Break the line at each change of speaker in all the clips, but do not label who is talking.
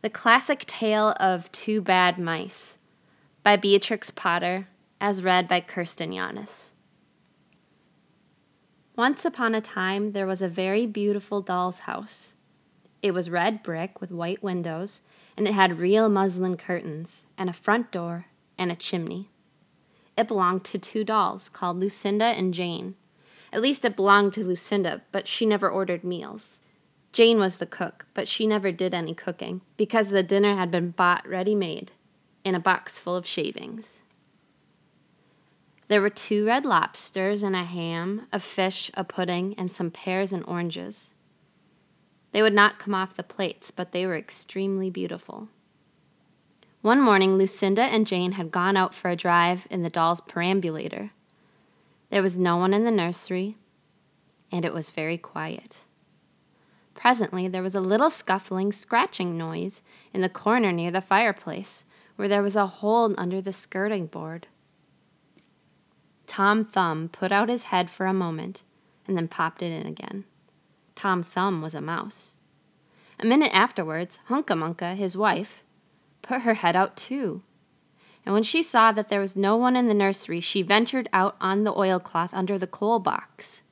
The Classic Tale of Two Bad Mice by Beatrix Potter, as read by Kirsten Yanis. Once upon a time, there was a very beautiful doll's house. It was red brick with white windows, and it had real muslin curtains, and a front door, and a chimney. It belonged to two dolls called Lucinda and Jane. At least it belonged to Lucinda, but she never ordered meals. Jane was the cook, but she never did any cooking because the dinner had been bought ready made in a box full of shavings. There were two red lobsters and a ham, a fish, a pudding, and some pears and oranges. They would not come off the plates, but they were extremely beautiful. One morning, Lucinda and Jane had gone out for a drive in the doll's perambulator. There was no one in the nursery, and it was very quiet. Presently, there was a little scuffling, scratching noise in the corner near the fireplace, where there was a hole under the skirting board. Tom Thumb put out his head for a moment and then popped it in again. Tom Thumb was a mouse. A minute afterwards, Hunca his wife, put her head out too. And when she saw that there was no one in the nursery, she ventured out on the oilcloth under the coal box.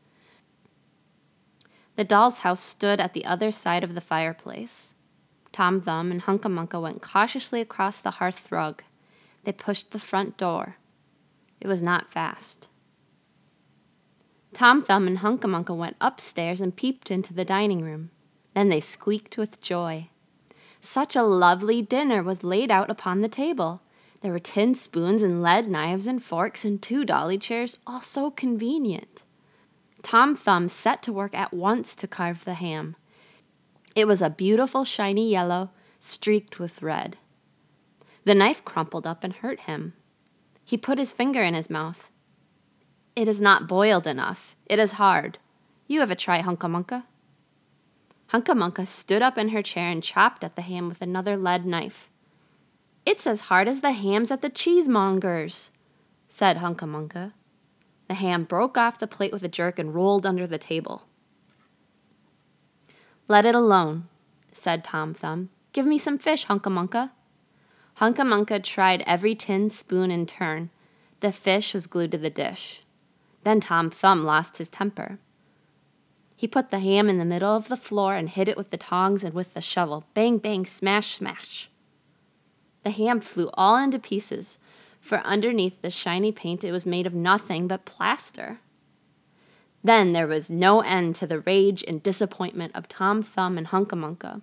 The doll's house stood at the other side of the fireplace. Tom Thumb and Hunca Munca went cautiously across the hearth rug. They pushed the front door. It was not fast. Tom Thumb and Hunca Munca went upstairs and peeped into the dining room. Then they squeaked with joy. Such a lovely dinner was laid out upon the table. There were tin spoons and lead knives and forks and two dolly chairs, all so convenient. Tom Thumb set to work at once to carve the ham. It was a beautiful shiny yellow, streaked with red. The knife crumpled up and hurt him. He put his finger in his mouth. It is not boiled enough. It is hard. You have a try. Hunca Munca stood up in her chair and chopped at the ham with another lead knife. It's as hard as the hams at the cheesemonger's, said Hunca Munca. The ham broke off the plate with a jerk and rolled under the table. Let it alone, said Tom Thumb. Give me some fish. Hunca Munca tried every tin spoon in turn. The fish was glued to the dish. Then Tom Thumb lost his temper. He put the ham in the middle of the floor and hit it with the tongs and with the shovel. Bang, bang, smash, smash. The ham flew all into pieces, for underneath the shiny paint it was made of nothing but plaster. Then there was no end to the rage and disappointment of Tom Thumb and Hunca Munca.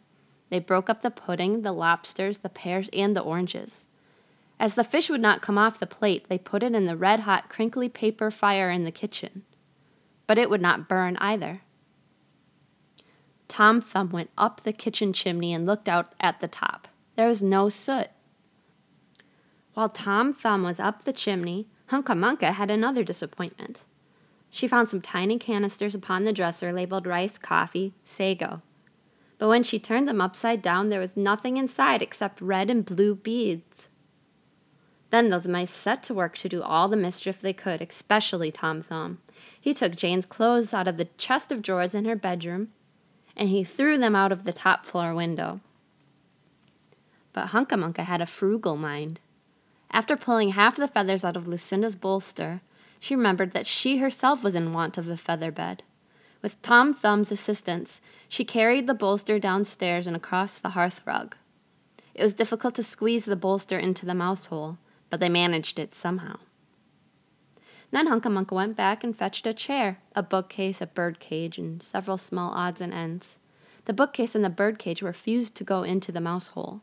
They broke up the pudding, the lobsters, the pears, and the oranges. As the fish would not come off the plate, they put it in the red hot, crinkly paper fire in the kitchen. But it would not burn either. Tom Thumb went up the kitchen chimney and looked out at the top. There was no soot. While Tom Thumb was up the chimney, Hunca Munca had another disappointment. She found some tiny canisters upon the dresser labeled rice, coffee, sago. But when she turned them upside down, there was nothing inside except red and blue beads. Then those mice set to work to do all the mischief they could, especially Tom Thumb. He took Jane's clothes out of the chest of drawers in her bedroom, and he threw them out of the top floor window. But Hunca Munca had a frugal mind. After pulling half the feathers out of Lucinda's bolster, she remembered that she herself was in want of a feather bed. With Tom Thumb's assistance, she carried the bolster downstairs and across the hearth rug. It was difficult to squeeze the bolster into the mouse hole, but they managed it somehow. Then Hunca Munca went back and fetched a chair, a bookcase, a birdcage, and several small odds and ends. The bookcase and the birdcage refused to go into the mouse hole.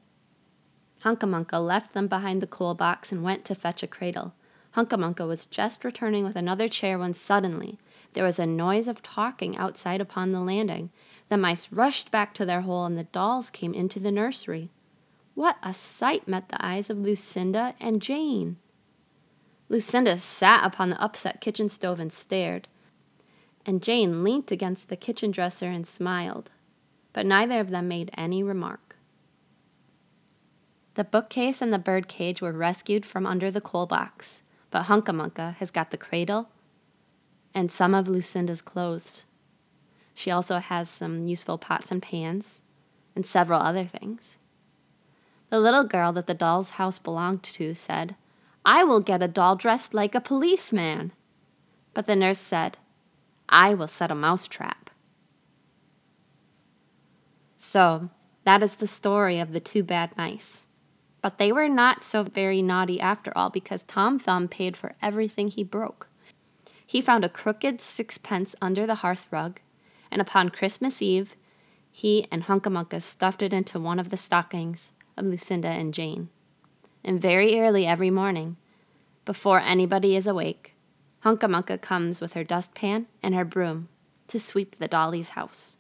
Hunca Munca left them behind the coal box and went to fetch a cradle. Hunca Munca was just returning with another chair when suddenly there was a noise of talking outside upon the landing. The mice rushed back to their hole and the dolls came into the nursery. What a sight met the eyes of Lucinda and Jane! Lucinda sat upon the upset kitchen stove and stared, and Jane leant against the kitchen dresser and smiled, but neither of them made any remark. The bookcase and the birdcage were rescued from under the coal box, but Hunca Munca has got the cradle and some of Lucinda's clothes. She also has some useful pots and pans and several other things. The little girl that the doll's house belonged to said, I will get a doll dressed like a policeman. But the nurse said, I will set a mouse trap. So, that is the story of the two bad mice. But they were not so very naughty after all because Tom Thumb paid for everything he broke. He found a crooked sixpence under the hearth rug, and upon Christmas Eve, he and Hunca Munca stuffed it into one of the stockings of Lucinda and Jane. And very early every morning, before anybody is awake, Hunca Munca comes with her dustpan and her broom to sweep the dolly's house.